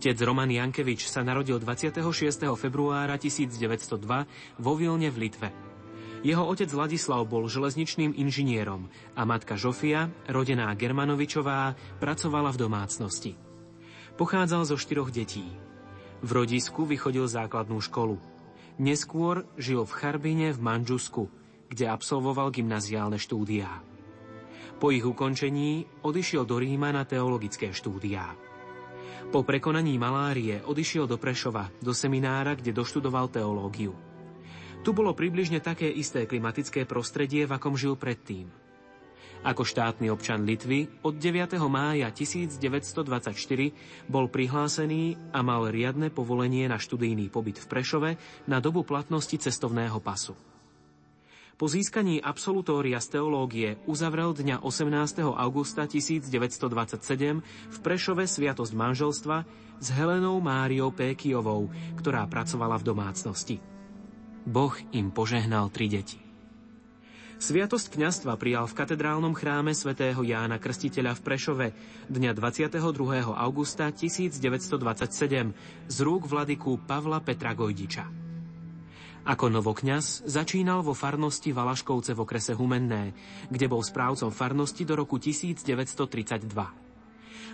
Otec Roman Jankevič sa narodil 26. februára 1902 vo Vilne v Litve. Jeho otec Ladislav bol železničným inžinierom a matka Žofia, rodená Germanovičová, pracovala v domácnosti. Pochádzal zo štyroch detí. V rodisku vychodil základnú školu. Neskôr žil v Charbine v Manžusku, kde absolvoval gymnaziálne štúdiá. Po ich ukončení odišiel do Ríma na teologické štúdiá. Po prekonaní malárie odišiel do Prešova, do seminára, kde doštudoval teológiu. Tu bolo približne také isté klimatické prostredie, v akom žil predtým. Ako štátny občan Litvy od 9. mája 1924 bol prihlásený a mal riadne povolenie na študijný pobyt v Prešove na dobu platnosti cestovného pasu. Po získaní absolutória z teológie uzavrel dňa 18. augusta 1927 v Prešove sviatosť manželstva s Helenou Máriou Pékiovou, ktorá pracovala v domácnosti. Boh im požehnal tri deti. Sviatosť kňastva prijal v katedrálnom chráme svätého Jána Krstiteľa v Prešove dňa 22. augusta 1927 z rúk vladyku Pavla Petra Gojdiča. Ako novokňaz začínal vo farnosti Valaškovce v okrese Humenné, kde bol správcom farnosti do roku 1932.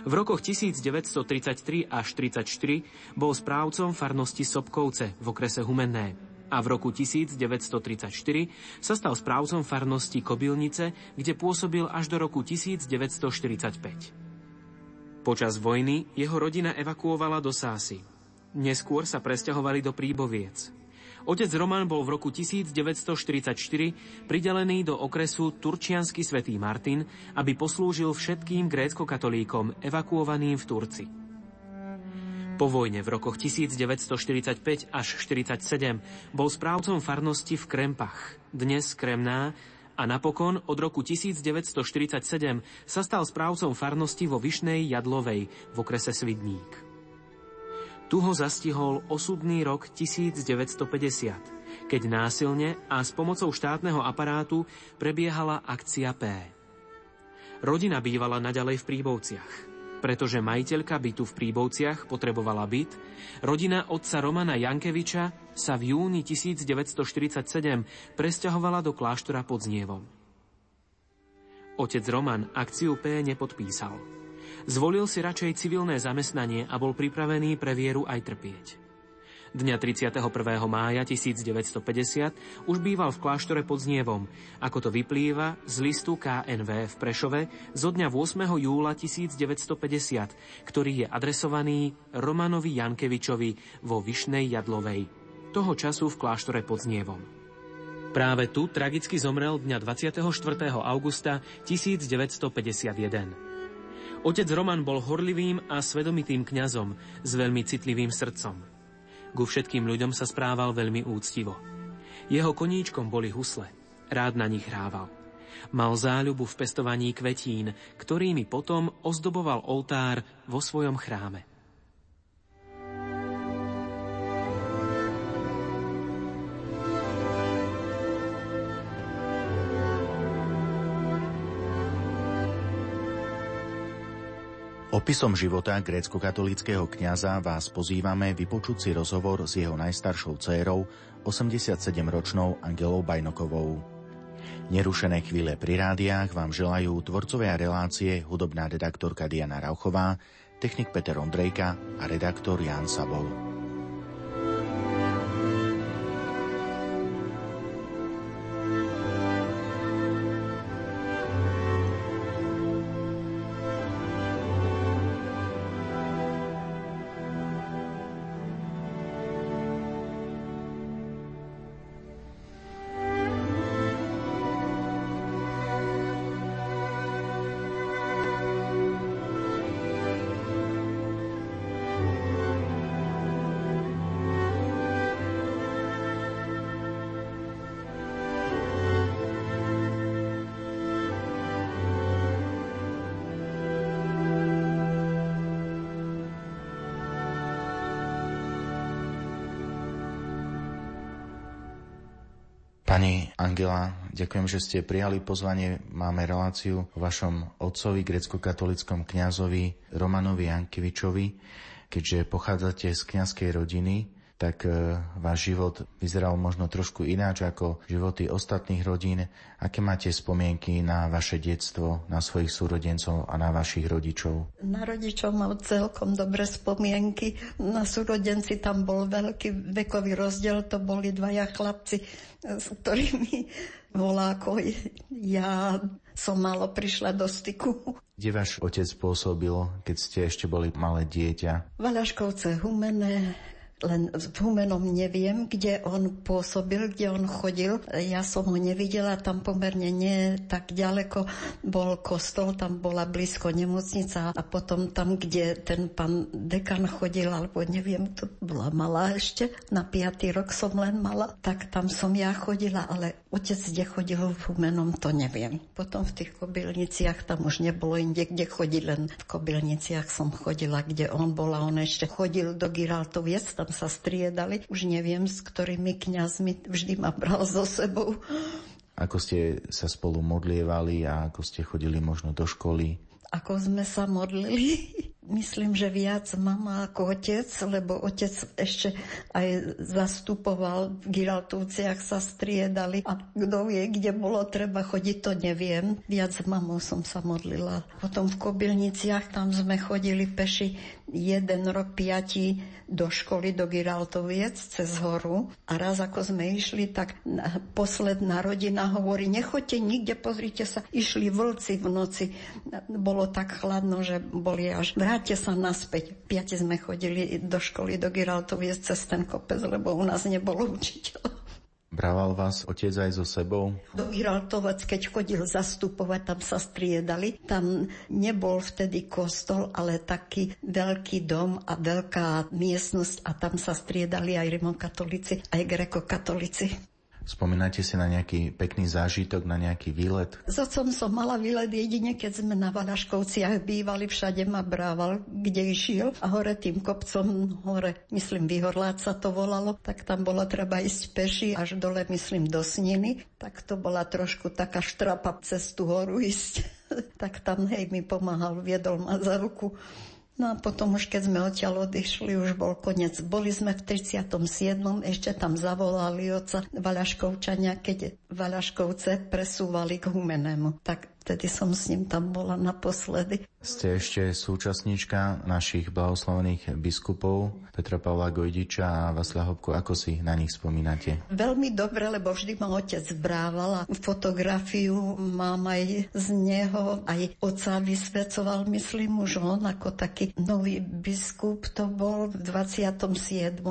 V rokoch 1933 až 1934 bol správcom farnosti Sobkovce v okrese Humenné a v roku 1934 sa stal správcom farnosti Kobilnice, kde pôsobil až do roku 1945. Počas vojny jeho rodina evakuovala do Sásy. Neskôr sa presťahovali do Príboviec. Otec Roman bol v roku 1944 pridelený do okresu Turčiansky svätý Martin, aby poslúžil všetkým grécko-katolíkom evakuovaným v Turci. Po vojne v rokoch 1945 až 1947 bol správcom farnosti v Krempach, dnes Kremná, a napokon od roku 1947 sa stal správcom farnosti vo Vyšnej Jadlovej v okrese Svidník. Tu ho zastihol osudný rok 1950, keď násilne a s pomocou štátneho aparátu prebiehala akcia P. Rodina bývala naďalej v Príbovciach. Pretože majiteľka bytu v Príbovciach potrebovala byt, rodina otca Romana Jankeviča sa v júni 1947 presťahovala do kláštora pod Znievom. Otec Roman akciu P nepodpísal. Zvolil si radšej civilné zamestnanie a bol pripravený pre vieru aj trpieť. Dňa 31. mája 1950 už býval v kláštore pod Znievom, ako to vyplýva z listu KNV v Prešove zo dňa 8. júla 1950, ktorý je adresovaný Romanovi Jankevičovi vo Vyšnej Jadlovej, toho času v kláštore pod Znievom. Práve tu tragicky zomrel dňa 24. augusta 1951. Otec Roman bol horlivým a svedomitým kňazom s veľmi citlivým srdcom. Ku všetkým ľuďom sa správal veľmi úctivo. Jeho koníčkom boli husle. Rád na nich hrával. Mal záľubu v pestovaní kvetín, ktorými potom ozdoboval oltár vo svojom chráme. Opisom života grécko-katolického kňaza vás pozývame vypočuť si rozhovor s jeho najstaršou dcérou, 87-ročnou Angelou Bajnokovou. Nerušené chvíle pri rádiách vám želajú tvorcovia relácie hudobná redaktorka Diana Rauchová, technik Peter Ondrejka a redaktor Jan Sabol. Pani Angela, ďakujem, že ste prijali pozvanie. Máme reláciu o vašom otcovi, grecko-katolickom kňazovi Romanovi Jankevičovi. Keďže pochádzate z kňazskej rodiny, tak e, váš život vyzeral možno trošku ináč ako životy ostatných rodín. Aké máte spomienky na vaše detstvo, na svojich súrodencov a na vašich rodičov? Na rodičov mám celkom dobré spomienky. Na súrodenci tam bol veľký vekový rozdiel, to boli dvaja chlapci, s ktorými voláko ja som malo prišla do styku. Kde váš otec pôsobil, keď ste ešte boli malé dieťa? Valaškovce Humené, len v Humenom neviem, kde on pôsobil, kde on chodil. Ja som ho nevidela, tam pomerne nie tak ďaleko bol kostol, tam bola blízko nemocnica a potom tam, kde ten pán dekan chodil, alebo neviem, to bola malá ešte, na piatý rok som len mala, tak tam som ja chodila, ale otec, kde chodil v Humenom, to neviem. Potom v tých kobylniciach tam už nebolo inde, kde chodil, len v kobylniciach som chodila, kde on bol a on ešte chodil do Giraltoviec, tam sa striedali. Už neviem, s ktorými kňazmi vždy ma bral so sebou. Ako ste sa spolu modlievali a ako ste chodili možno do školy? Ako sme sa modlili? Myslím, že viac mama ako otec, lebo otec ešte aj zastupoval, v Giraltovciach sa striedali a kto vie, kde bolo treba chodiť, to neviem. Viac mamou som sa modlila. Potom v Kobilniciach, tam sme chodili peši jeden rok piati do školy do Giraltoviec cez horu a raz ako sme išli, tak posledná rodina hovorí, nechoďte nikde, pozrite sa, išli vlci v noci. Bolo tak chladno, že boli až vráťte sa naspäť. Piati sme chodili do školy do Giraltoviec cez ten kopec, lebo u nás nebolo učiteľ. Brával vás otec aj so sebou? Do Iraltovec, keď chodil zastupovať, tam sa striedali. Tam nebol vtedy kostol, ale taký veľký dom a veľká miestnosť a tam sa striedali aj rimokatolíci, aj grekokatolíci. Spomínate si na nejaký pekný zážitok, na nejaký výlet? S otcom som mala výlet jedine, keď sme na Valaškovciach bývali, všade ma brával, kde išiel a hore tým kopcom, hore, myslím, Vyhorlát sa to volalo, tak tam bolo treba ísť peši až dole, myslím, do Sniny, tak to bola trošku taká štrapa cez tú horu ísť. tak tam, hej, mi pomáhal, viedol ma za ruku. No a potom už keď sme odtiaľ odišli, už bol koniec. Boli sme v 37. ešte tam zavolali oca Valaškovčania, keď Valaškovce presúvali k Humenému. Tak vtedy som s ním tam bola naposledy. Ste ešte súčasníčka našich blahoslavených biskupov Petra Pavla Gojdiča a Vasila Hopku. Ako si na nich spomínate? Veľmi dobre, lebo vždy ma otec brával a fotografiu mám aj z neho. Aj oca vysvecoval, myslím, už on ako taký nový biskup to bol v 27.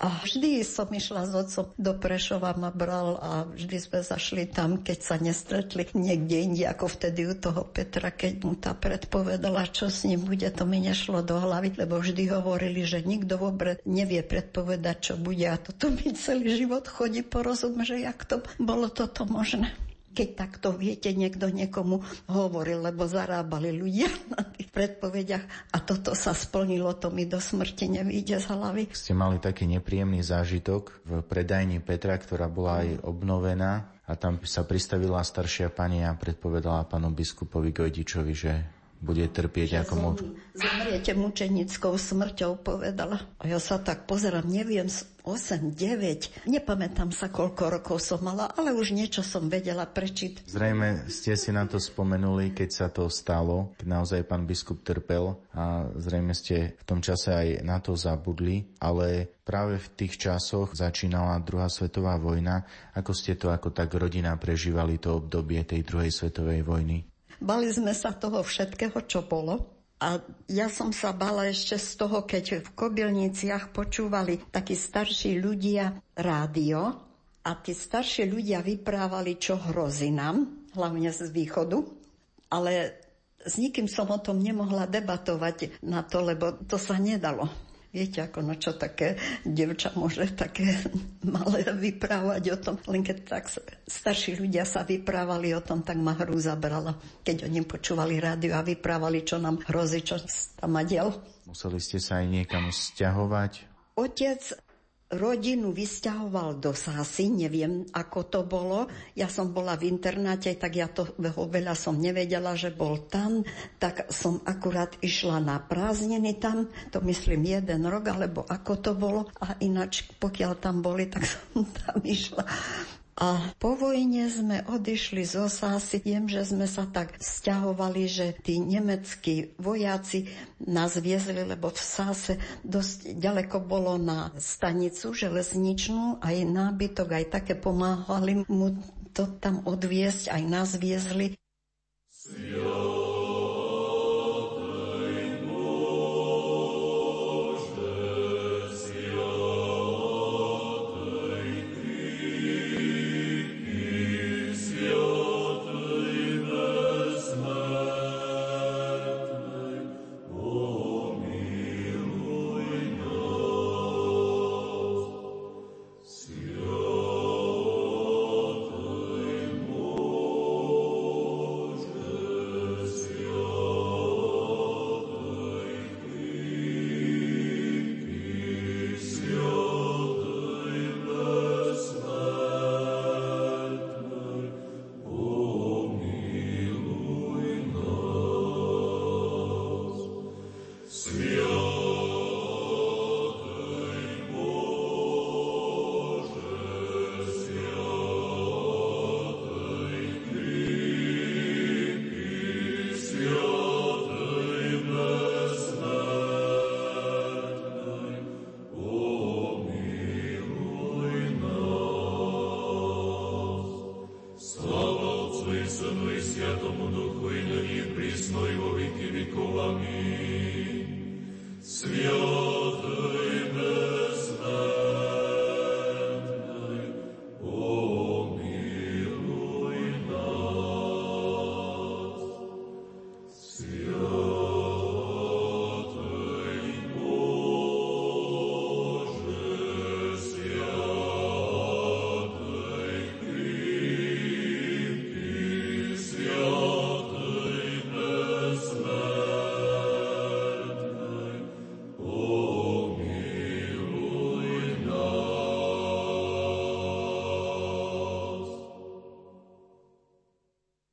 A vždy som išla s otcom do Prešova, ma bral a vždy sme zašli tam, keď sa nestretli niekde inde ako vtedy u toho Petra, keď mu tá predpovedala, čo s ním bude, to mi nešlo do hlavy, lebo vždy hovorili, že nikto vôbec nevie predpovedať, čo bude a toto mi celý život chodí po rozume, že jak to bolo toto možné keď takto, viete, niekto niekomu hovoril, lebo zarábali ľudia na tých predpovediach a toto sa splnilo, to mi do smrti nevíde z hlavy. Ste mali taký nepríjemný zážitok v predajni Petra, ktorá bola aj obnovená a tam sa pristavila staršia pani a predpovedala pánu biskupovi Gojdičovi, že bude trpieť ako muč. Zomriete mučenickou smrťou, povedala. A ja sa tak pozerám, neviem, 8, 9, nepamätám sa, koľko rokov som mala, ale už niečo som vedela prečiť. Zrejme ste si na to spomenuli, keď sa to stalo, keď naozaj pán biskup trpel a zrejme ste v tom čase aj na to zabudli, ale práve v tých časoch začínala druhá svetová vojna. Ako ste to ako tak rodina prežívali to obdobie tej druhej svetovej vojny? Bali sme sa toho všetkého, čo bolo. A ja som sa bala ešte z toho, keď v Kobilniciach počúvali takí starší ľudia rádio a tí starší ľudia vyprávali, čo hrozí nám, hlavne z východu. Ale s nikým som o tom nemohla debatovať na to, lebo to sa nedalo. Viete, ako no čo také devča môže také malé vyprávať o tom. Len keď tak starší ľudia sa vyprávali o tom, tak ma hru zabrala. Keď oni počúvali rádio a vyprávali, čo nám hrozí, čo tam diel. Museli ste sa aj niekam stiahovať? Otec rodinu vysťahoval do Sásy, neviem, ako to bolo. Ja som bola v internáte, tak ja to veľa som nevedela, že bol tam, tak som akurát išla na prázdniny tam, to myslím jeden rok, alebo ako to bolo. A ináč, pokiaľ tam boli, tak som tam išla. A po vojne sme odišli z Osásy. Viem, že sme sa tak stiahovali, že tí nemeckí vojaci nás viezli, lebo v Sáse dosť ďaleko bolo na stanicu železničnú, aj nábytok, aj také pomáhali mu to tam odviesť, aj nás viezli. Sion.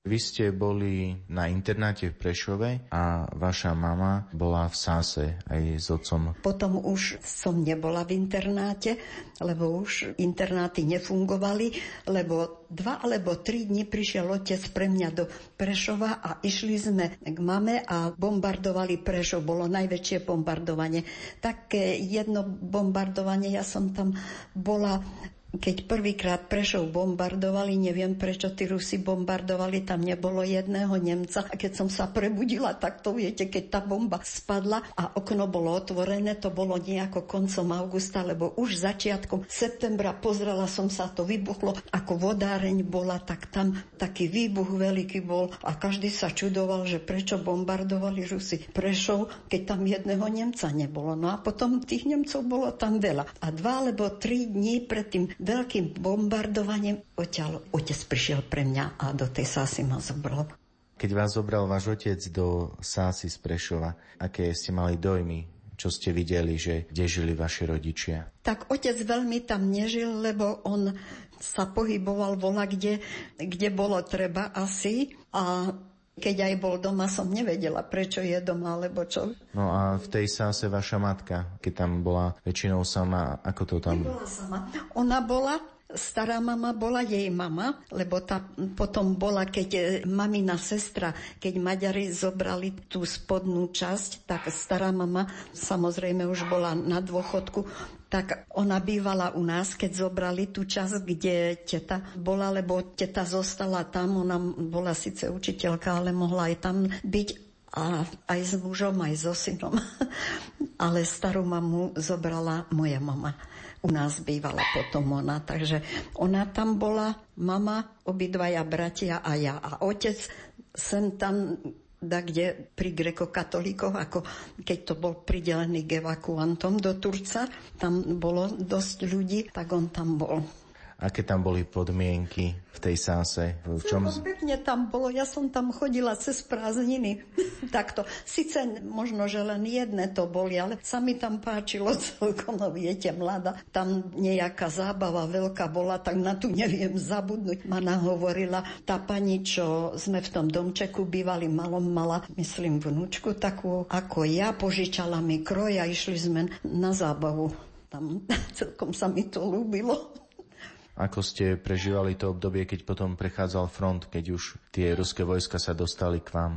Vy ste boli na internáte v Prešove a vaša mama bola v Sáse aj s otcom. Potom už som nebola v internáte, lebo už internáty nefungovali, lebo dva alebo tri dni prišiel otec pre mňa do Prešova a išli sme k mame a bombardovali Prešov. Bolo najväčšie bombardovanie. Také jedno bombardovanie, ja som tam bola keď prvýkrát Prešov bombardovali, neviem prečo tí Rusi bombardovali, tam nebolo jedného Nemca. A keď som sa prebudila, tak to viete, keď tá bomba spadla a okno bolo otvorené, to bolo nejako koncom augusta, lebo už začiatkom septembra pozrela som sa, to vybuchlo, ako vodáreň bola, tak tam taký výbuch veľký bol a každý sa čudoval, že prečo bombardovali Rusi Prešov, keď tam jedného Nemca nebolo. No a potom tých Nemcov bolo tam veľa. A dva alebo tri dní predtým veľkým bombardovaním odtiaľ otec prišiel pre mňa a do tej Sásy ma zobral. Keď vás zobral váš otec do Sásy z Prešova, aké ste mali dojmy, čo ste videli, že kde žili vaši rodičia? Tak otec veľmi tam nežil, lebo on sa pohyboval vola kde, kde bolo treba asi a keď aj bol doma, som nevedela, prečo je doma, alebo čo. No a v tej sáse vaša matka, keď tam bola väčšinou sama, ako to tam... Nebola sama. Ona bola Stará mama bola jej mama, lebo tá potom bola, keď e, mamina sestra, keď Maďari zobrali tú spodnú časť, tak stará mama samozrejme už bola na dôchodku, tak ona bývala u nás, keď zobrali tú časť, kde teta bola, lebo teta zostala tam, ona bola síce učiteľka, ale mohla aj tam byť a aj s mužom, aj so synom. ale starú mamu zobrala moja mama u nás bývala potom ona. Takže ona tam bola, mama, obidvaja bratia a ja. A otec sem tam da kde pri grekokatolíkoch, ako keď to bol pridelený k evakuantom do Turca, tam bolo dosť ľudí, tak on tam bol. Aké tam boli podmienky v tej sáse? V čom... Pekne tam bolo, ja som tam chodila cez prázdniny. Takto. Sice možno, že len jedné to boli, ale sa mi tam páčilo celkom, no viete, mladá. Tam nejaká zábava veľká bola, tak na tu neviem zabudnúť. Ma nahovorila tá pani, čo sme v tom domčeku bývali, malom mala, myslím, vnúčku takú ako ja, požičala mi kroj a išli sme na zábavu. Tam celkom sa mi to ľúbilo. Ako ste prežívali to obdobie, keď potom prechádzal front, keď už tie ruské vojska sa dostali k vám?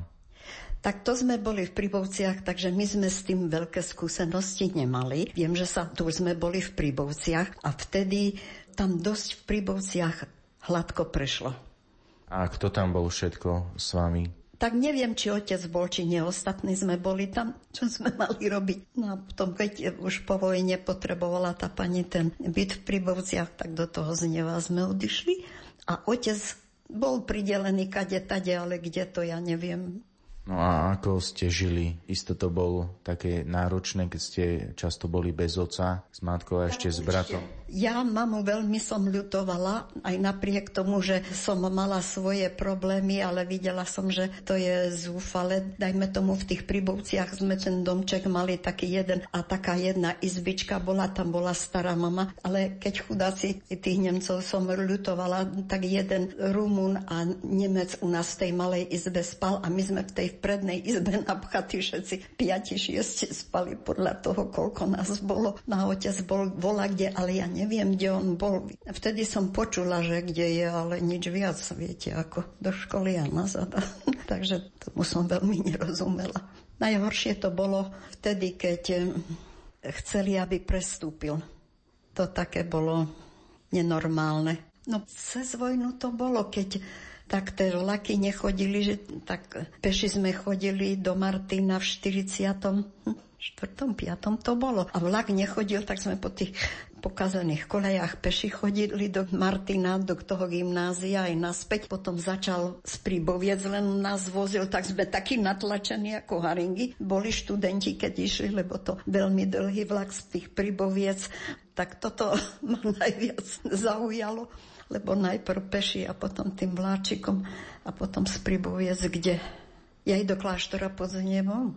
Tak to sme boli v Príbovciach, takže my sme s tým veľké skúsenosti nemali. Viem, že sa tu sme boli v Príbovciach a vtedy tam dosť v Príbovciach hladko prešlo. A kto tam bol všetko s vami? Tak neviem, či otec bol, či nie. Ostatní sme boli tam, čo sme mali robiť. No a potom, keď už po vojne potrebovala tá pani ten byt v Pribovciach, tak do toho zneva sme odišli. A otec bol pridelený kade tade, ale kde to ja neviem. No a ako ste žili? Isto to bolo také náročné, keď ste často boli bez oca, s matkou a ešte s bratom. Ja mamu veľmi som ľutovala, aj napriek tomu, že som mala svoje problémy, ale videla som, že to je zúfale. Dajme tomu v tých príbovciach sme ten domček mali taký jeden a taká jedna izbička bola, tam bola stará mama, ale keď chudáci tých Nemcov som ľutovala, tak jeden Rumun a Nemec u nás v tej malej izbe spal a my sme v tej prednej izbe napchatí všetci piati, šiesti spali podľa toho, koľko nás bolo. Na otec bol vola kde, ale ja neviem, kde on bol. Vtedy som počula, že kde je, ale nič viac, viete, ako do školy a nazad. Takže tomu som veľmi nerozumela. Najhoršie to bolo vtedy, keď eh, chceli, aby prestúpil. To také bolo nenormálne. No cez vojnu to bolo, keď tak tie vlaky nechodili, že tak peši sme chodili do Martina v 40 štvrtom, piatom to bolo. A vlak nechodil, tak sme po tých pokazených kolejách peši chodili do Martina, do toho gymnázia aj naspäť. Potom začal z Príboviec, len nás vozil, tak sme takí natlačení ako haringy. Boli študenti, keď išli, lebo to veľmi dlhý vlak z tých Príboviec. Tak toto ma najviac zaujalo, lebo najprv peši a potom tým vláčikom a potom z Príboviec, kde ja aj do kláštora pod Znevom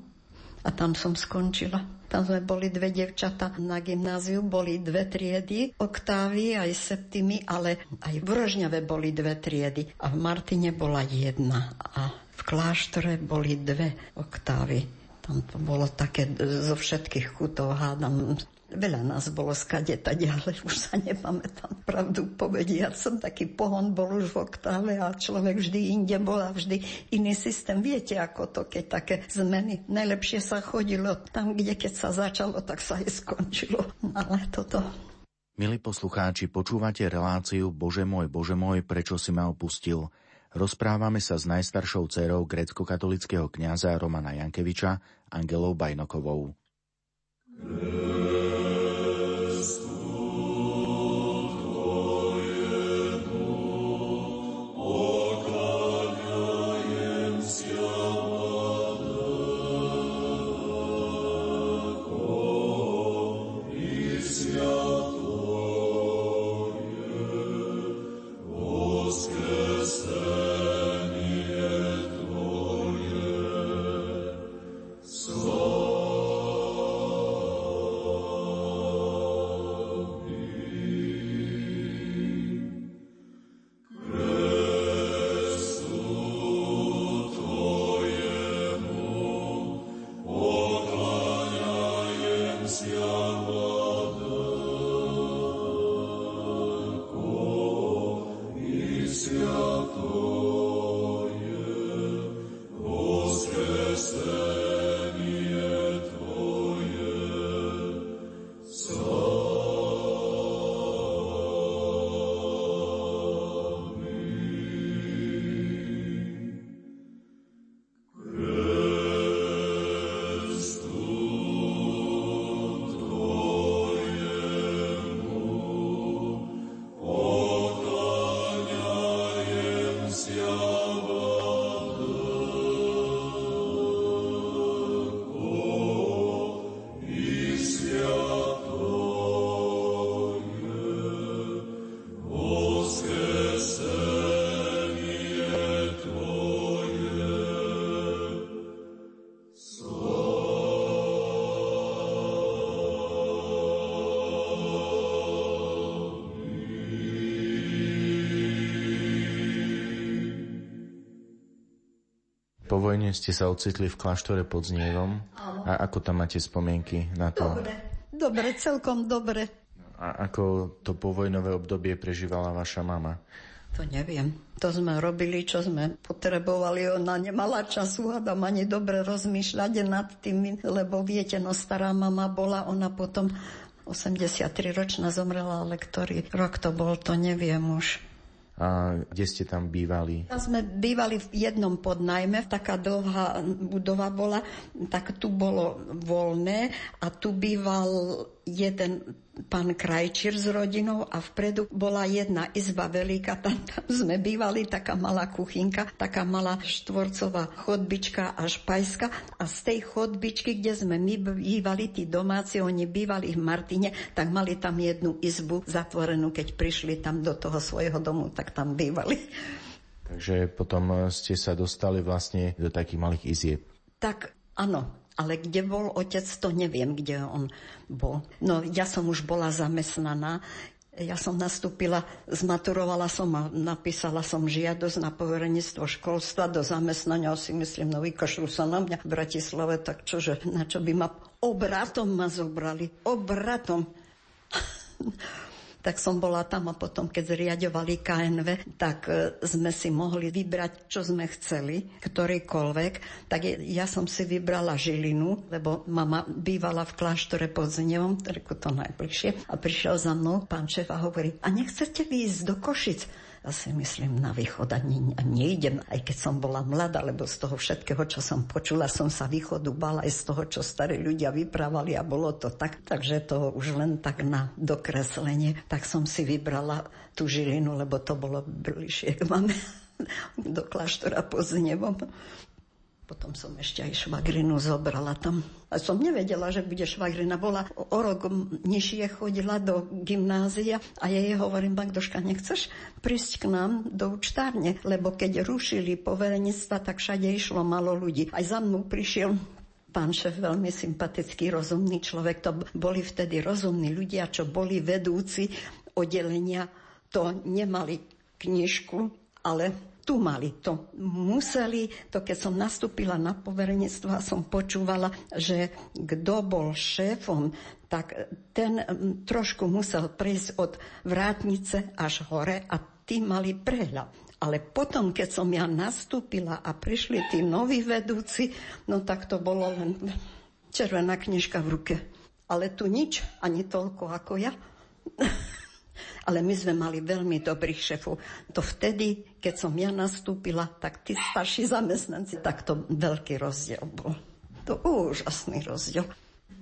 a tam som skončila. Tam sme boli dve devčata na gymnáziu, boli dve triedy, oktávy aj septimy, ale aj v Rožňave boli dve triedy a v Martine bola jedna a v kláštore boli dve oktávy. Tam to bolo také zo všetkých chutov, hádam, Veľa nás bolo skade ale už sa nepamätám. Pravdu povediať som taký pohon bol už v oktáve a človek vždy inde bol a vždy iný systém. Viete, ako to, keď také zmeny. Najlepšie sa chodilo tam, kde keď sa začalo, tak sa aj skončilo. Ale toto Milí poslucháči, počúvate reláciu Bože môj, Bože môj, prečo si ma opustil? Rozprávame sa s najstaršou dcerou grecko-katolického kňaza Romana Jankeviča, Angelou Bajnokovou. Yeah. Po vojne ste sa ocitli v kláštore pod Znievom. A ako tam máte spomienky na to? Dobre, dobre, celkom dobre. A ako to povojnové obdobie prežívala vaša mama? To neviem. To sme robili, čo sme potrebovali. Ona nemala času, hádam ani dobre rozmýšľať nad tým, lebo viete, no stará mama bola, ona potom 83-ročná zomrela, ale ktorý rok to bol, to neviem už. A kde ste tam bývali? Tam sme bývali v jednom podnajme, taká dlhá budova bola, tak tu bolo voľné a tu býval jeden pán Krajčír s rodinou a vpredu bola jedna izba veľká, tam, tam sme bývali, taká malá kuchynka, taká malá štvorcová chodbička až pajska a z tej chodbičky, kde sme my bývali, tí domáci, oni bývali v Martine, tak mali tam jednu izbu zatvorenú, keď prišli tam do toho svojho domu, tak tam bývali. Takže potom ste sa dostali vlastne do takých malých izieb. Tak áno, ale kde bol otec, to neviem, kde on bol. No ja som už bola zamestnaná, ja som nastúpila, zmaturovala som a napísala som žiadosť na poverenectvo školstva do zamestnania. Si myslím, no vykašľú sa na mňa v Bratislave, tak čože, na čo by ma obratom ma zobrali. Obratom tak som bola tam a potom, keď zriadovali KNV, tak e, sme si mohli vybrať, čo sme chceli, ktorýkoľvek. Tak ja som si vybrala Žilinu, lebo mama bývala v kláštore pod Znevom, to najbližšie. A prišiel za mnou pán šéf a hovorí, a nechcete ísť do Košic? Si myslím, na východ ani nejdem, aj keď som bola mladá, lebo z toho všetkého, čo som počula, som sa východu bala aj z toho, čo starí ľudia vyprávali a bolo to tak. Takže to už len tak na dokreslenie. Tak som si vybrala tú žilinu, lebo to bolo bližšie k mame do kláštora pod nebom. Potom som ešte aj švagrinu zobrala tam. A som nevedela, že bude švagrina. Bola o rok nižšie, chodila do gymnázia a ja jej hovorím, Magdoška, nechceš prísť k nám do učtárne? Lebo keď rušili poverenictva, tak všade išlo malo ľudí. Aj za mnou prišiel pán šéf, veľmi sympatický, rozumný človek. To boli vtedy rozumní ľudia, čo boli vedúci oddelenia. To nemali knižku, ale tu mali to. Museli, to keď som nastúpila na poverenectvo a som počúvala, že kto bol šéfom, tak ten trošku musel prejsť od vrátnice až hore a tí mali prehľad. Ale potom, keď som ja nastúpila a prišli tí noví vedúci, no tak to bolo len červená knižka v ruke. Ale tu nič, ani toľko ako ja. Ale my sme mali veľmi dobrých šefov. To vtedy, keď som ja nastúpila, tak tí starší zamestnanci, tak to veľký rozdiel bol. To úžasný rozdiel.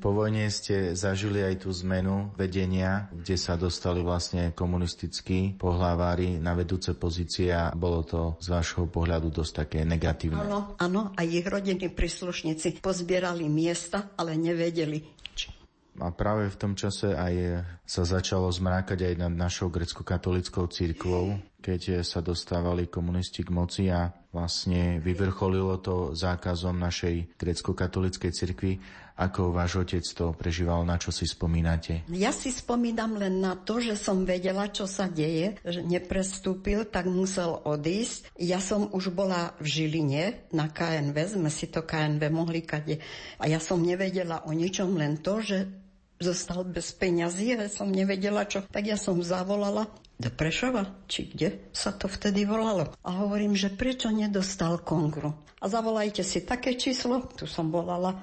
Po vojne ste zažili aj tú zmenu vedenia, kde sa dostali vlastne komunistickí pohlavári na vedúce pozície a bolo to z vášho pohľadu dosť také negatívne. Áno, áno, a ich rodiny príslušníci pozbierali miesta, ale nevedeli, a práve v tom čase aj sa začalo zmrákať aj nad našou grecko-katolickou církvou, keď sa dostávali komunisti k moci a vlastne vyvrcholilo to zákazom našej grecko-katolíckej cirkvi. Ako váš otec to prežíval, na čo si spomínate? Ja si spomínam len na to, že som vedela, čo sa deje, že neprestúpil, tak musel odísť. Ja som už bola v Žiline na KNV, sme si to KNV mohli kade. A ja som nevedela o ničom, len to, že zostal bez peňazí a som nevedela čo. Tak ja som zavolala do Prešova, či kde sa to vtedy volalo. A hovorím, že prečo nedostal kongru. A zavolajte si také číslo, tu som volala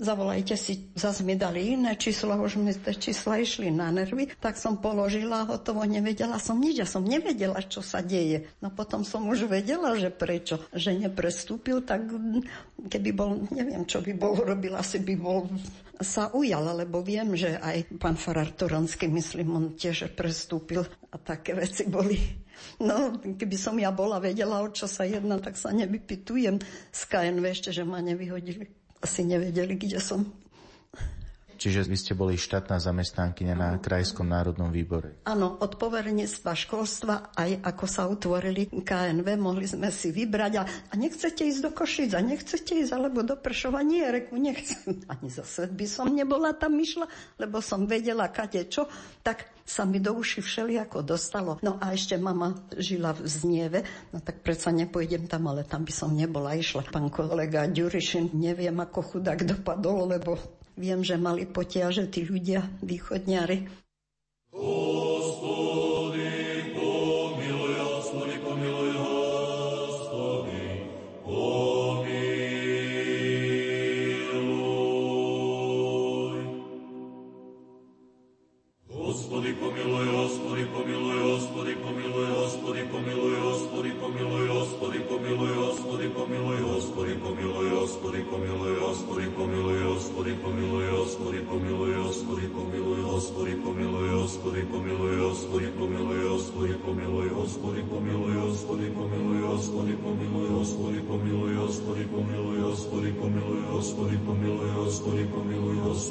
zavolajte si, zase mi dali iné číslo, už mi tie čísla išli na nervy, tak som položila hotovo, nevedela som nič, ja som nevedela, čo sa deje. No potom som už vedela, že prečo, že neprestúpil, tak keby bol, neviem, čo by bol robil, asi by bol sa ujal, lebo viem, že aj pán Farar Turanský, myslím, on tiež prestúpil. A také veci boli. No, keby som ja bola vedela, o čo sa jedná, tak sa nevypitujem z KNV ešte, že ma nevyhodili asi nevedeli, kde som. Čiže vy ste boli štátna zamestnankyňa na Krajskom národnom výbore. Áno, od poverenectva školstva, aj ako sa utvorili KNV, mohli sme si vybrať a, a nechcete ísť do Košic a nechcete ísť alebo do Pršova. Nie, reku, nechcem. Ani za svet by som nebola tam išla, lebo som vedela, kade čo. Tak sa mi do uši všelijako dostalo. No a ešte mama žila v Znieve, no tak predsa nepôjdem tam, ale tam by som nebola išla. Pán kolega Ďurišin, neviem ako chudák dopadol, lebo viem, že mali potiaže tí ľudia, východňari.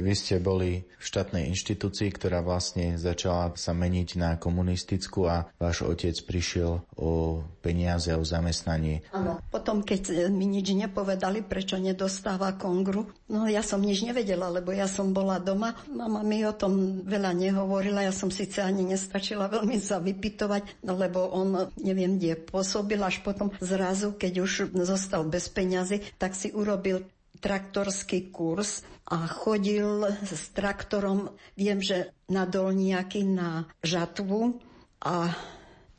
Vy ste boli v štátnej inštitúcii, ktorá vlastne začala sa meniť na komunistickú a váš otec prišiel o peniaze, o zamestnanie. Áno, potom keď mi nič nepovedali, prečo nedostáva kongru, no ja som nič nevedela, lebo ja som bola doma. Mama mi o tom veľa nehovorila, ja som síce ani nestačila veľmi sa vypitovať, no lebo on neviem, kde pôsobil, až potom zrazu, keď už zostal bez peňazí, tak si urobil traktorský kurz a chodil s traktorom, viem, že na dolniaky, na žatvu a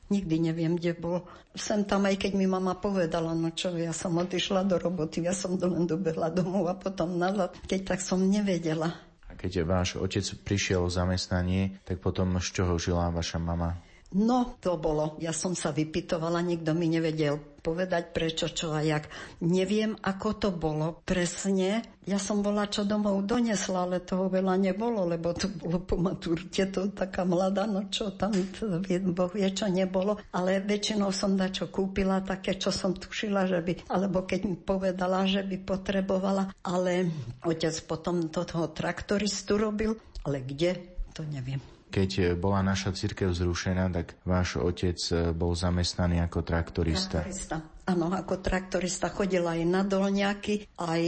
nikdy neviem, kde bol. Sem tam, aj keď mi mama povedala, no čo, ja som odišla do roboty, ja som len dobehla domov a potom nazad, keď tak som nevedela. A keď váš otec prišiel o zamestnanie, tak potom z čoho žila vaša mama? No, to bolo. Ja som sa vypitovala, nikto mi nevedel povedať prečo, čo a jak. Neviem, ako to bolo presne. Ja som bola, čo domov donesla, ale toho veľa nebolo, lebo to bolo po maturite, to taká mladá, no čo tam, to boh vie, čo nebolo. Ale väčšinou som dačo kúpila, také, čo som tušila, že by, alebo keď mi povedala, že by potrebovala. Ale otec potom toho traktoristu robil, ale kde, to neviem. Keď bola naša církev zrušená, tak váš otec e, bol zamestnaný ako traktorista. Traktorista. Áno, ako traktorista chodil aj na dolňaky, aj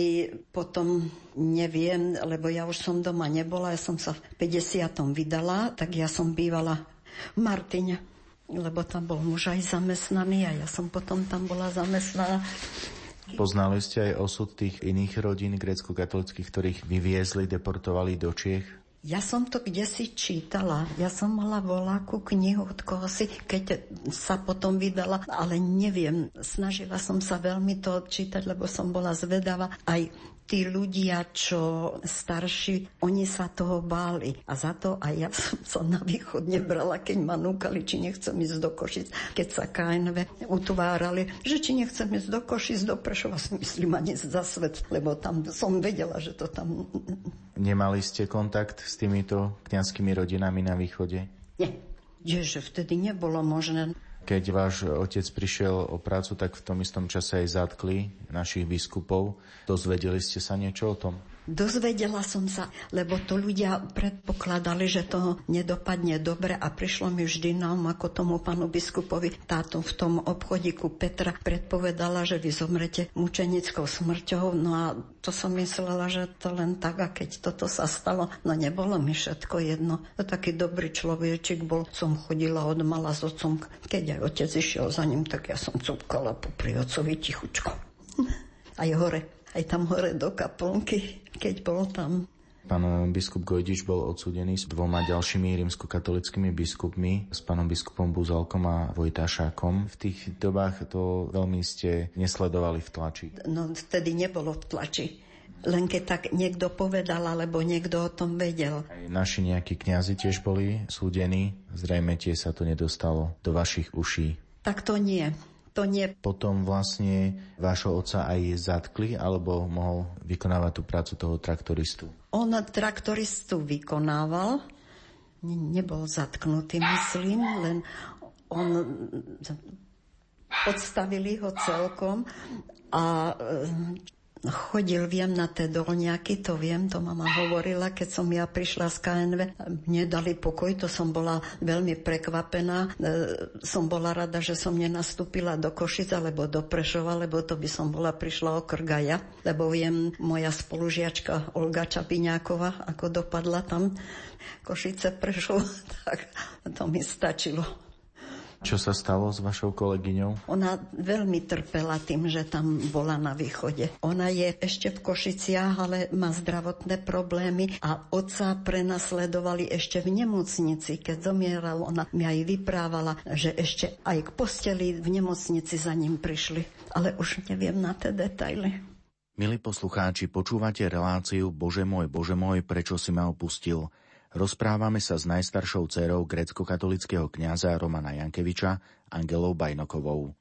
potom neviem, lebo ja už som doma nebola, ja som sa v 50. vydala, tak ja som bývala v Martine, lebo tam bol muž aj zamestnaný a ja som potom tam bola zamestnaná. Poznali ste aj osud tých iných rodín grécko-katolických, ktorých vyviezli, deportovali do Čiech? Ja som to kde si čítala. Ja som mala voláku knihu od koho si, keď sa potom vydala, ale neviem. Snažila som sa veľmi to čítať, lebo som bola zvedavá. Aj tí ľudia, čo starší, oni sa toho báli. A za to aj ja som sa na východ nebrala, keď ma núkali, či nechcem ísť do Košic, keď sa KNV utvárali, že či nechcem ísť do Košic, do Prešova, si myslím ani za svet, lebo tam som vedela, že to tam... Nemali ste kontakt s týmito kňazskými rodinami na východe? Nie. že vtedy nebolo možné. Keď váš otec prišiel o prácu, tak v tom istom čase aj zatkli našich biskupov. Dozvedeli ste sa niečo o tom? Dozvedela som sa, lebo to ľudia predpokladali, že to nedopadne dobre a prišlo mi vždy nám, ako tomu panu biskupovi, táto v tom obchodíku Petra predpovedala, že vy zomrete mučenickou smrťou. No a to som myslela, že to len tak a keď toto sa stalo, no nebolo mi všetko jedno. To taký dobrý človečik bol, som chodila od mala s otcom. Keď aj otec išiel za ním, tak ja som cupkala popri otcovi tichučko. Aj hore aj tam hore do kaplnky, keď bol tam. Pán biskup Gojdiš bol odsúdený s dvoma ďalšími rímskokatolickými biskupmi, s pánom biskupom Buzalkom a Vojtašákom. V tých dobách to veľmi ste nesledovali v tlači. No vtedy nebolo v tlači. Len keď tak niekto povedal, alebo niekto o tom vedel. Aj naši nejakí kňazi tiež boli súdení. Zrejme tie sa to nedostalo do vašich uší. Tak to nie to nie. Potom vlastne vášho otca aj zatkli, alebo mohol vykonávať tú prácu toho traktoristu? On traktoristu vykonával, nebol zatknutý, myslím, len on podstavili ho celkom a chodil, viem, na tie dolňaky, to viem, to mama hovorila, keď som ja prišla z KNV. Mne dali pokoj, to som bola veľmi prekvapená. E, som bola rada, že som nenastúpila do Košic alebo do Prešova, lebo to by som bola prišla o Krgaja, lebo viem, moja spolužiačka Olga Čapiňáková, ako dopadla tam Košice Prešov, tak to mi stačilo. Čo sa stalo s vašou kolegyňou? Ona veľmi trpela tým, že tam bola na východe. Ona je ešte v Košiciach, ale má zdravotné problémy a otca prenasledovali ešte v nemocnici. Keď zomieral, ona mi aj vyprávala, že ešte aj k posteli v nemocnici za ním prišli. Ale už neviem na tie detaily. Milí poslucháči, počúvate reláciu Bože môj, Bože môj, prečo si ma opustil? Rozprávame sa s najstaršou dcerou grecko-katolického kňaza Romana Jankeviča, Angelou Bajnokovou.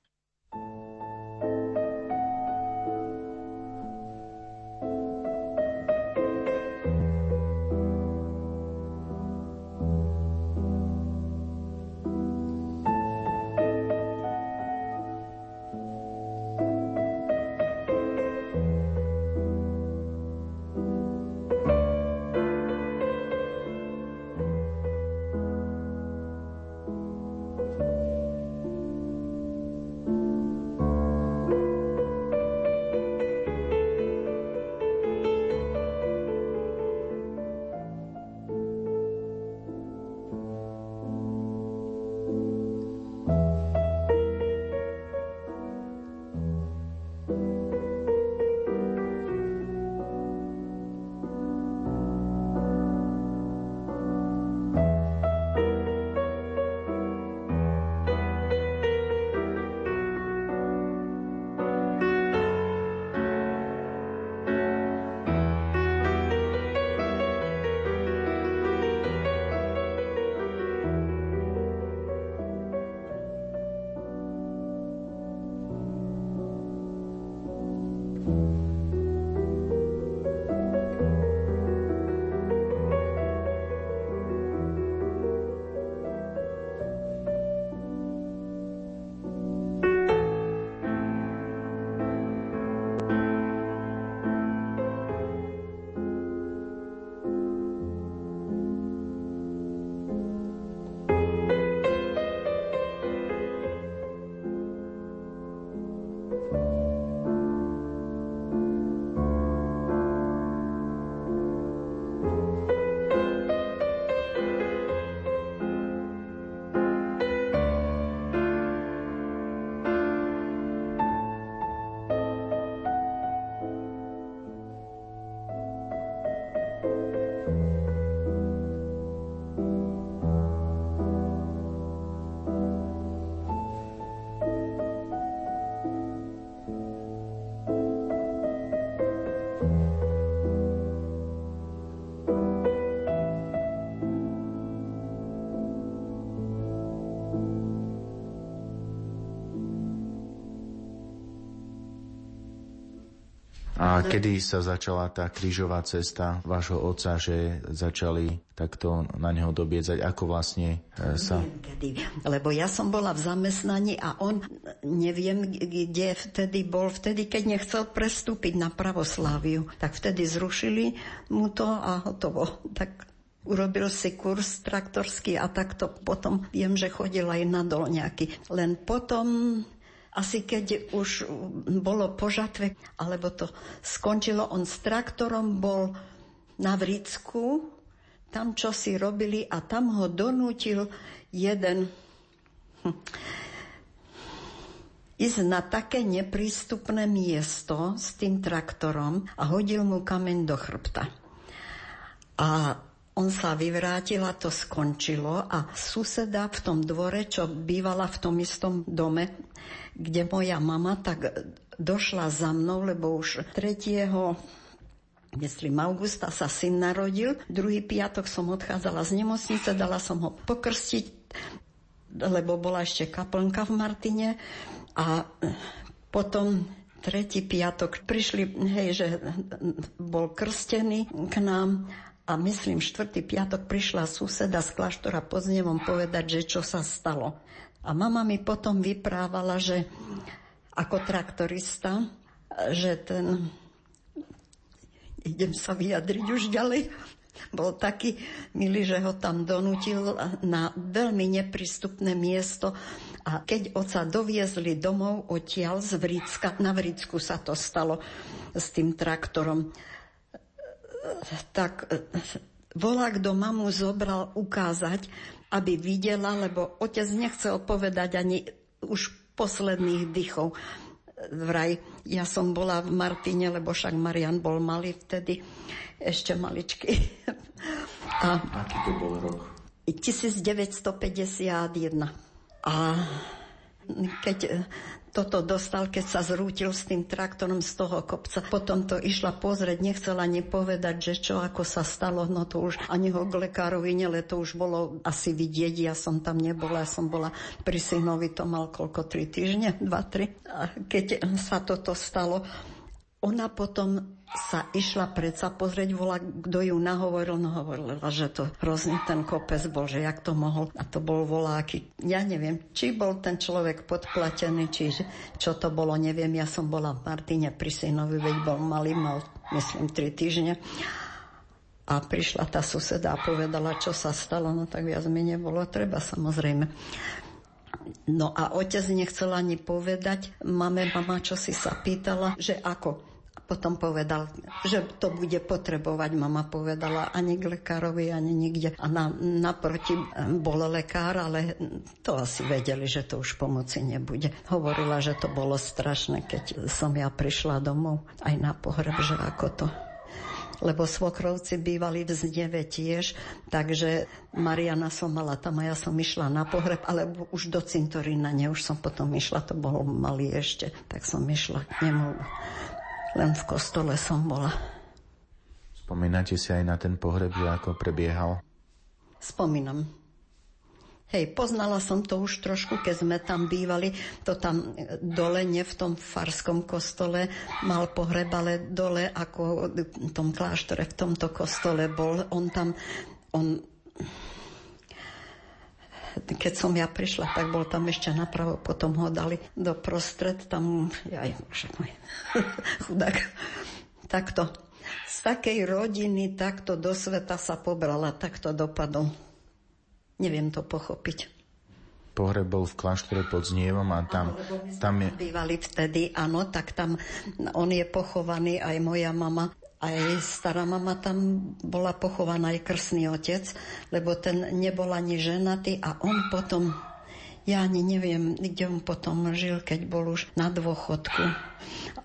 A kedy sa začala tá krížová cesta vášho otca, že začali takto na neho dobiedzať, ako vlastne e, sa... Kedy, lebo ja som bola v zamestnaní a on, neviem, kde vtedy bol, vtedy, keď nechcel prestúpiť na pravosláviu, tak vtedy zrušili mu to a hotovo. Tak Urobil si kurz traktorský a takto potom viem, že chodil aj na dolňaky. Len potom asi keď už bolo po žatve, alebo to skončilo, on s traktorom bol na Vricku, tam čo si robili a tam ho donútil jeden ísť na také neprístupné miesto s tým traktorom a hodil mu kameň do chrbta. A on sa vyvrátil a to skončilo a suseda v tom dvore, čo bývala v tom istom dome, kde moja mama, tak došla za mnou, lebo už 3. Myslím, augusta sa syn narodil. Druhý piatok som odchádzala z nemocnice, dala som ho pokrstiť, lebo bola ešte kaplnka v Martine. A potom tretí piatok prišli, hej, že bol krstený k nám a myslím, štvrtý piatok prišla suseda z kláštora pod znevom povedať, že čo sa stalo. A mama mi potom vyprávala, že ako traktorista, že ten... Idem sa vyjadriť už ďalej. Bol taký milý, že ho tam donutil na veľmi neprístupné miesto. A keď oca doviezli domov odtiaľ z Vricka, na Vricku sa to stalo s tým traktorom, tak e, volá, kto mamu zobral ukázať, aby videla, lebo otec nechcel povedať ani už posledných dychov. Vraj, ja som bola v Martine, lebo však Marian bol malý vtedy, ešte maličký. A Aký to bol rok? 1951. A keď toto dostal, keď sa zrútil s tým traktorom z toho kopca. Potom to išla pozrieť, nechcela ani povedať, že čo ako sa stalo, no to už ani ho k lekárovi nele, to už bolo asi vidieť, ja som tam nebola, ja som bola pri synovi, to mal koľko, tri týždne, dva, tri. A keď sa toto stalo, ona potom sa išla predsa pozrieť, volá, kto ju nahovoril, no hovorila, že to hrozný ten kopec bol, že jak to mohol, a to bol voláky. Ja neviem, či bol ten človek podplatený, či čo to bolo, neviem. Ja som bola v Martine pri synovi, veď bol malý, mal myslím tri týždne. A prišla tá suseda a povedala, čo sa stalo, no tak viac mi nebolo treba, samozrejme. No a otec nechcel ani povedať, máme mama, čo si sa pýtala, že ako potom povedal, že to bude potrebovať, mama povedala, ani k lekárovi, ani nikde. A na, naproti bol lekár, ale to asi vedeli, že to už pomoci nebude. Hovorila, že to bolo strašné, keď som ja prišla domov aj na pohreb, že ako to lebo svokrovci bývali v Zneve tiež, takže Mariana som mala tam a ja som išla na pohreb, ale už do cintorína, ne, už som potom išla, to bol malý ešte, tak som išla k nemu len v kostole som bola. Spomínate si aj na ten pohreb, že ako prebiehal? Spomínam. Hej, poznala som to už trošku, keď sme tam bývali. To tam dole, nie v tom farskom kostole, mal pohreb, ale dole, ako v tom kláštore, v tomto kostole bol. On tam, on keď som ja prišla, tak bol tam ešte napravo, potom ho dali do prostred, tam, aj, bože môj, chudák. Takto. Z takej rodiny takto do sveta sa pobrala, takto dopadol. Neviem to pochopiť. Pohreb bol v kláštore pod Znievom a tam, tam je... Bývali vtedy, áno, tak tam on je pochovaný, aj moja mama aj stará mama tam bola pochovaná aj krsný otec, lebo ten nebol ani ženatý a on potom, ja ani neviem, kde on potom žil, keď bol už na dôchodku,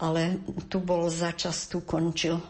ale tu bol začas, tu končil.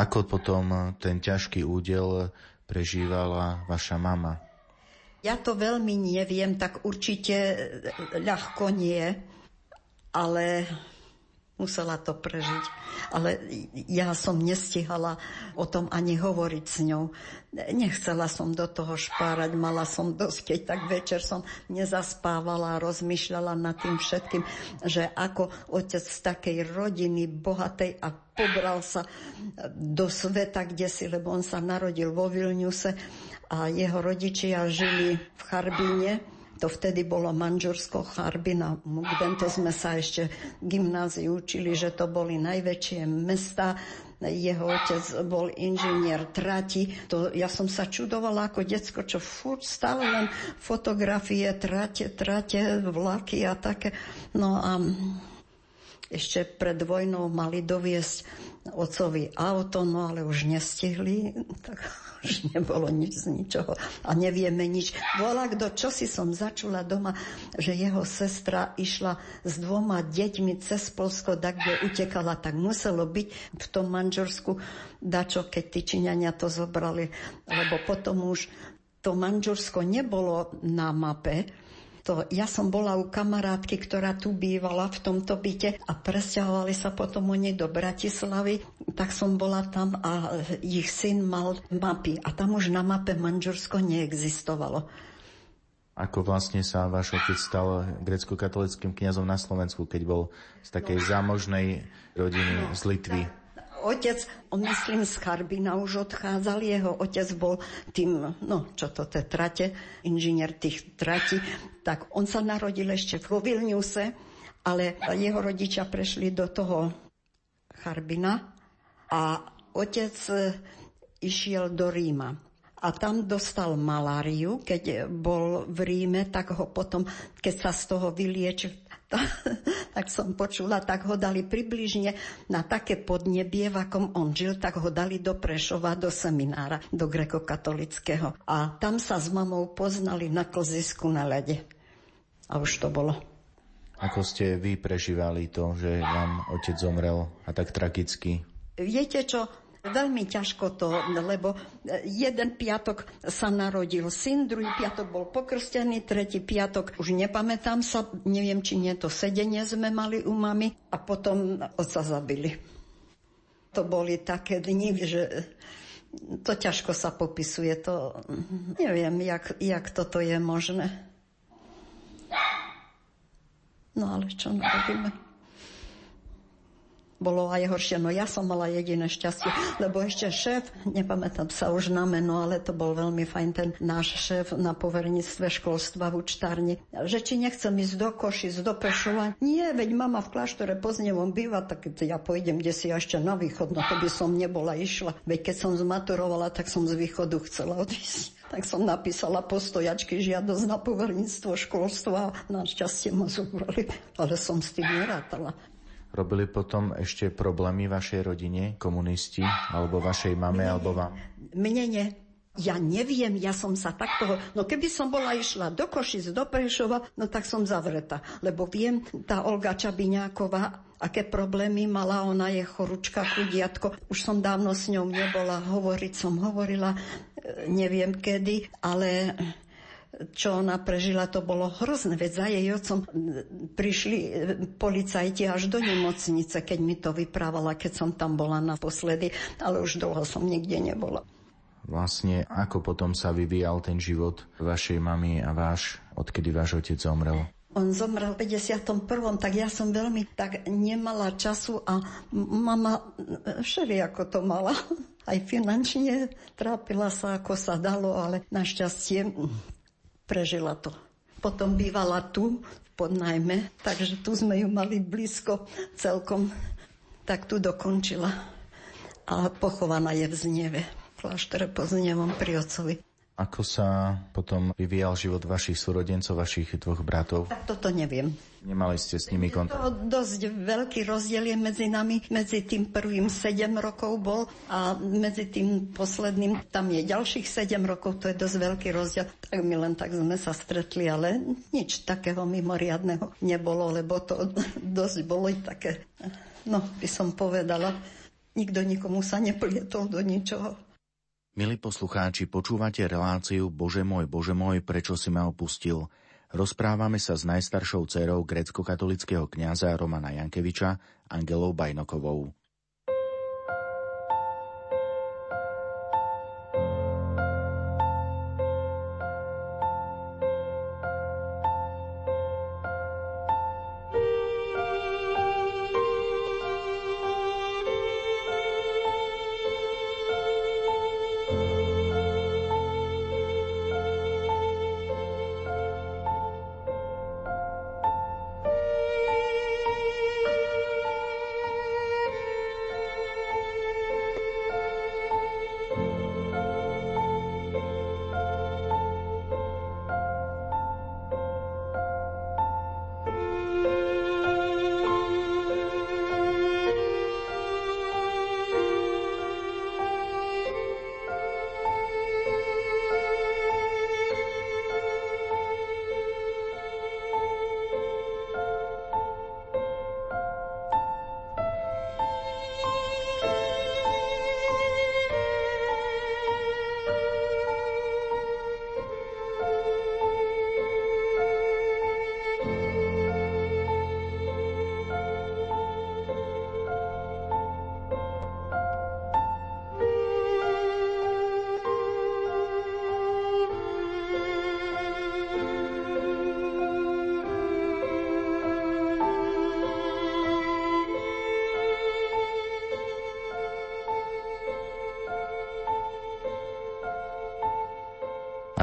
Ako potom ten ťažký údel prežívala vaša mama? Ja to veľmi neviem, tak určite ľahko nie, ale musela to prežiť. Ale ja som nestihala o tom ani hovoriť s ňou. Nechcela som do toho špárať, mala som dosť, keď tak večer som nezaspávala a rozmýšľala nad tým všetkým, že ako otec z takej rodiny bohatej a pobral sa do sveta, kde si, lebo on sa narodil vo Vilniuse a jeho rodičia žili v Charbíne, to vtedy bolo Manžursko, Charbina, Mugden, to sme sa ešte v gymnáziu učili, že to boli najväčšie mesta. Jeho otec bol inžinier trati. To, ja som sa čudovala ako decko, čo furt stále len fotografie, trate, trate, vlaky a také. No a ešte pred vojnou mali doviesť ocovi auto, no ale už nestihli, tak už nebolo nič z ničoho a nevieme nič. Volá kto, čo si som začula doma, že jeho sestra išla s dvoma deťmi cez Polsko, tak kde utekala, tak muselo byť v tom manžorsku dačo, keď tí Číňania to zobrali, lebo potom už to manžorsko nebolo na mape, to, ja som bola u kamarátky, ktorá tu bývala v tomto byte a presťahovali sa potom oni do Bratislavy, tak som bola tam a ich syn mal mapy a tam už na mape Manžursko neexistovalo. Ako vlastne sa váš otec stal grecko-katolickým kňazom na Slovensku, keď bol z takej zámožnej rodiny z Litvy? Otec, on myslím z Charbina už odchádzal, jeho otec bol tým, no čo to te trate, inžinier tých trati, tak on sa narodil ešte v Vilniuse, ale jeho rodičia prešli do toho Charbina a otec e, išiel do Ríma. A tam dostal maláriu, keď bol v Ríme, tak ho potom, keď sa z toho vyliečil, tak som počula, tak ho dali približne na také podnebie, v akom on žil, tak ho dali do Prešova, do seminára, do grekokatolického. A tam sa s mamou poznali na klzisku na lede. A už to bolo. Ako ste vy prežívali to, že vám otec zomrel a tak tragicky? Viete čo, Veľmi ťažko to, lebo jeden piatok sa narodil syn, druhý piatok bol pokrstený, tretí piatok, už nepamätám sa, neviem, či nie to sedenie sme mali u mami a potom otca zabili. To boli také dni, že to ťažko sa popisuje, to neviem, jak, jak toto je možné. No ale čo robíme? Bolo aj horšie. No ja som mala jediné šťastie, lebo ešte šéf, nepamätám sa už na meno, ale to bol veľmi fajn ten náš šéf na poverníctve školstva v učtárni, že či nechcem ísť do Košic, do Prešova. Nie, veď mama v kláštore Poznevom býva, tak ja pojdem kde si ešte na východ, no to by som nebola išla. Veď keď som zmaturovala, tak som z východu chcela odísť tak som napísala postojačky žiadosť na poverníctvo školstva a našťastie ma zobrali, ale som s tým nerátala. Robili potom ešte problémy vašej rodine, komunisti, alebo vašej mame, mne, alebo vám? Mne nie. Ja neviem, ja som sa takto... No keby som bola išla do Košic, do Prešova, no tak som zavretá. Lebo viem, tá Olga Čabiňáková, aké problémy mala, ona je choručka, chudiatko. Už som dávno s ňou nebola, hovoriť som hovorila, e, neviem kedy, ale čo ona prežila, to bolo hrozné. Veď za jej otcom prišli e, policajti až do nemocnice, keď mi to vyprávala, keď som tam bola naposledy, ale už dlho som nikde nebola. Vlastne ako potom sa vyvíjal ten život vašej mamy a váš, odkedy váš otec zomrel? On zomrel v 51. tak ja som veľmi tak nemala času a mama e, všeli ako to mala. Aj finančne trápila sa, ako sa dalo, ale našťastie prežila to. Potom bývala tu, pod najmä, takže tu sme ju mali blízko celkom. Tak tu dokončila. A pochovaná je v Zneve, v kláštore pod Znevom pri Ocovi. Ako sa potom vyvíjal život vašich súrodencov, vašich dvoch bratov? Tak toto neviem. Nemali ste s nimi kontakt? To dosť veľký rozdiel je medzi nami. Medzi tým prvým 7 rokov bol a medzi tým posledným tam je ďalších 7 rokov. To je dosť veľký rozdiel. Tak my len tak sme sa stretli, ale nič takého mimoriadného nebolo, lebo to dosť bolo také, no by som povedala, Nikto nikomu sa neplietol do ničoho. Milí poslucháči, počúvate reláciu Bože môj, Bože môj, prečo si ma opustil? Rozprávame sa s najstaršou dcerou grecko-katolického kňaza Romana Jankeviča, Angelou Bajnokovou.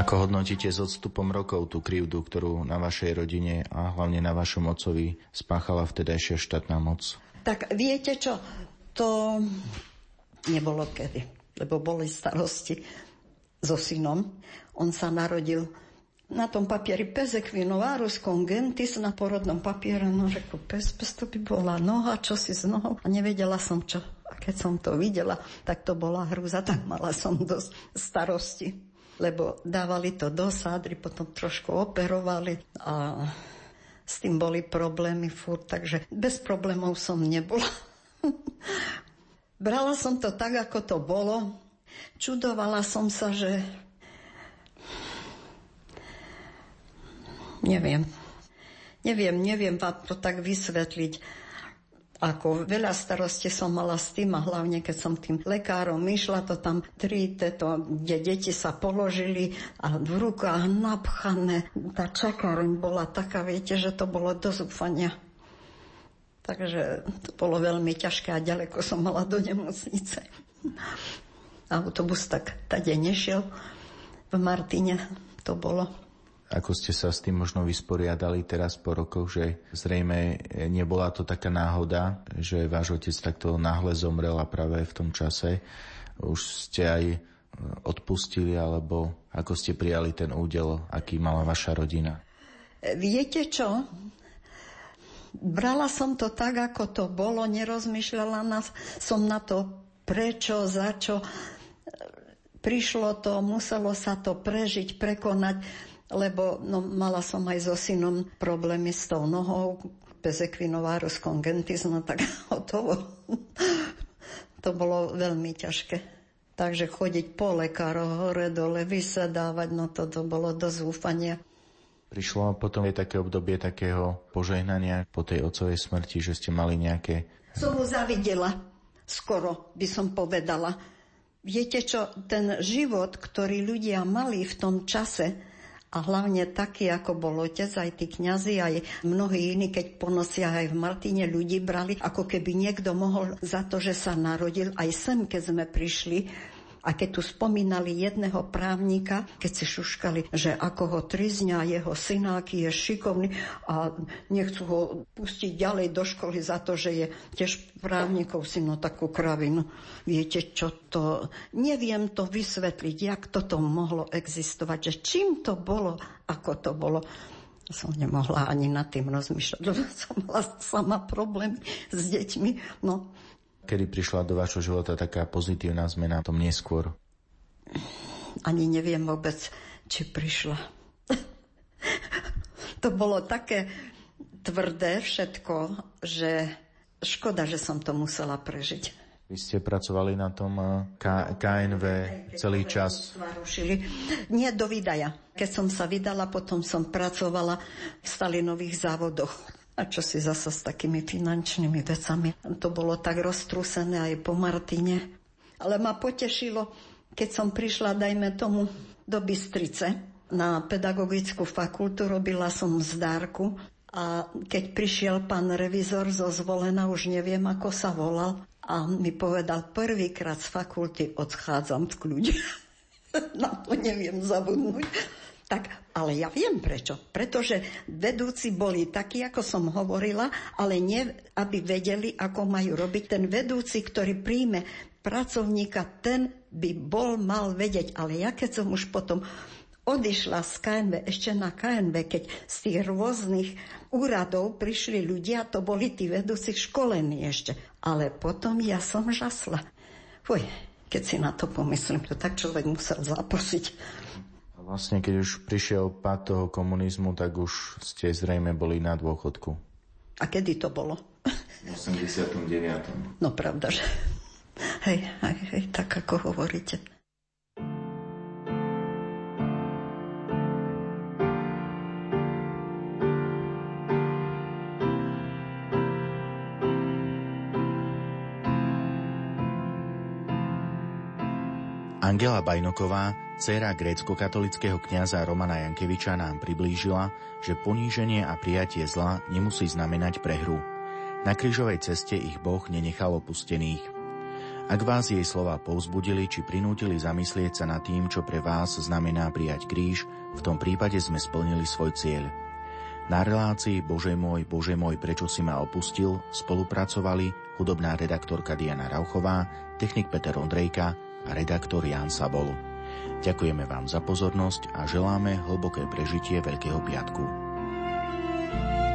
Ako hodnotíte s odstupom rokov tú krivdu, ktorú na vašej rodine a hlavne na vašom otcovi spáchala vtedajšia štátna moc? Tak viete čo, to nebolo kedy, lebo boli starosti so synom. On sa narodil na tom papieri pes equinovárus congentis na porodnom papiere, no řekl, pes, pes to by bola noha, čo si s nohou a nevedela som čo. A keď som to videla, tak to bola hrúza, tak mala som dosť starosti lebo dávali to do sádry, potom trošku operovali a s tým boli problémy furt, takže bez problémov som nebola. Brala som to tak, ako to bolo. Čudovala som sa, že neviem, neviem, neviem vám to tak vysvetliť ako veľa starosti som mala s tým a hlavne keď som tým lekárom išla, to tam tri, teto, kde deti sa položili a v rukách napchané. Tá čakáreň bola taká, viete, že to bolo do zúfania. Takže to bolo veľmi ťažké a ďaleko som mala do nemocnice. Autobus tak tade nešiel. V Martine to bolo ako ste sa s tým možno vysporiadali teraz po rokoch, že zrejme nebola to taká náhoda, že váš otec takto náhle zomrel a práve v tom čase už ste aj odpustili, alebo ako ste prijali ten údel, aký mala vaša rodina? Viete čo? Brala som to tak, ako to bolo, nerozmýšľala na, som na to prečo, za čo. Prišlo to, muselo sa to prežiť, prekonať lebo no, mala som aj so synom problémy s tou nohou, bez equinovárus congentis, no tak hotovo. to bolo veľmi ťažké. Takže chodiť po lekároch hore dole, vysedávať, no to, to bolo do zúfania. Prišlo potom aj také obdobie takého požehnania po tej otcovej smrti, že ste mali nejaké... Som mu zavidela, skoro by som povedala. Viete čo, ten život, ktorý ľudia mali v tom čase, a hlavne taký, ako bol otec, aj tí kňazi, aj mnohí iní, keď po nociach aj v Martine ľudí brali, ako keby niekto mohol za to, že sa narodil, aj sem, keď sme prišli, a keď tu spomínali jedného právnika, keď si šuškali, že ako ho trizňa jeho synáky je šikovný a nechcú ho pustiť ďalej do školy za to, že je tiež právnikov syno takú kravinu. Viete, čo to... Neviem to vysvetliť, jak toto mohlo existovať, že čím to bolo, ako to bolo som nemohla ani nad tým rozmýšľať, lebo som mala sama problémy s deťmi. No, Kedy prišla do vášho života taká pozitívna zmena tom neskôr? Ani neviem vôbec, či prišla. to bolo také tvrdé všetko, že škoda, že som to musela prežiť. Vy ste pracovali na tom eh, K- KNV celý čas? Nie do vydaja. Keď som sa vydala, potom som pracovala v Stalinových závodoch. A čo si zasa s takými finančnými vecami. To bolo tak roztrúsené aj po Martine. Ale ma potešilo, keď som prišla, dajme tomu, do Bystrice na pedagogickú fakultu, robila som zdárku a keď prišiel pán revizor zo zvolena, už neviem, ako sa volal, a mi povedal, prvýkrát z fakulty odchádzam v kľude. Na to neviem zabudnúť. Tak, ale ja viem prečo. Pretože vedúci boli takí, ako som hovorila, ale nie, aby vedeli, ako majú robiť. Ten vedúci, ktorý príjme pracovníka, ten by bol mal vedieť. Ale ja keď som už potom odišla z KNV, ešte na KNV, keď z tých rôznych úradov prišli ľudia, to boli tí vedúci školení ešte. Ale potom ja som žasla. Fuj, keď si na to pomyslím, to tak človek musel zaprosiť. Vlastne, keď už prišiel pád toho komunizmu, tak už ste zrejme boli na dôchodku. A kedy to bolo? V 89. No pravda, že... Hej, hej, hej, tak ako hovoríte. Angela Bajnoková, dcéra grécko-katolického kňaza Romana Jankeviča nám priblížila, že poníženie a prijatie zla nemusí znamenať prehru. Na krížovej ceste ich Boh nenechal opustených. Ak vás jej slova povzbudili či prinútili zamyslieť sa nad tým, čo pre vás znamená prijať kríž, v tom prípade sme splnili svoj cieľ. Na relácii Bože môj, Bože môj, prečo si ma opustil spolupracovali hudobná redaktorka Diana Rauchová, technik Peter Ondrejka a redaktor Jan Sabol. Ďakujeme vám za pozornosť a želáme hlboké prežitie Veľkého piatku. thank you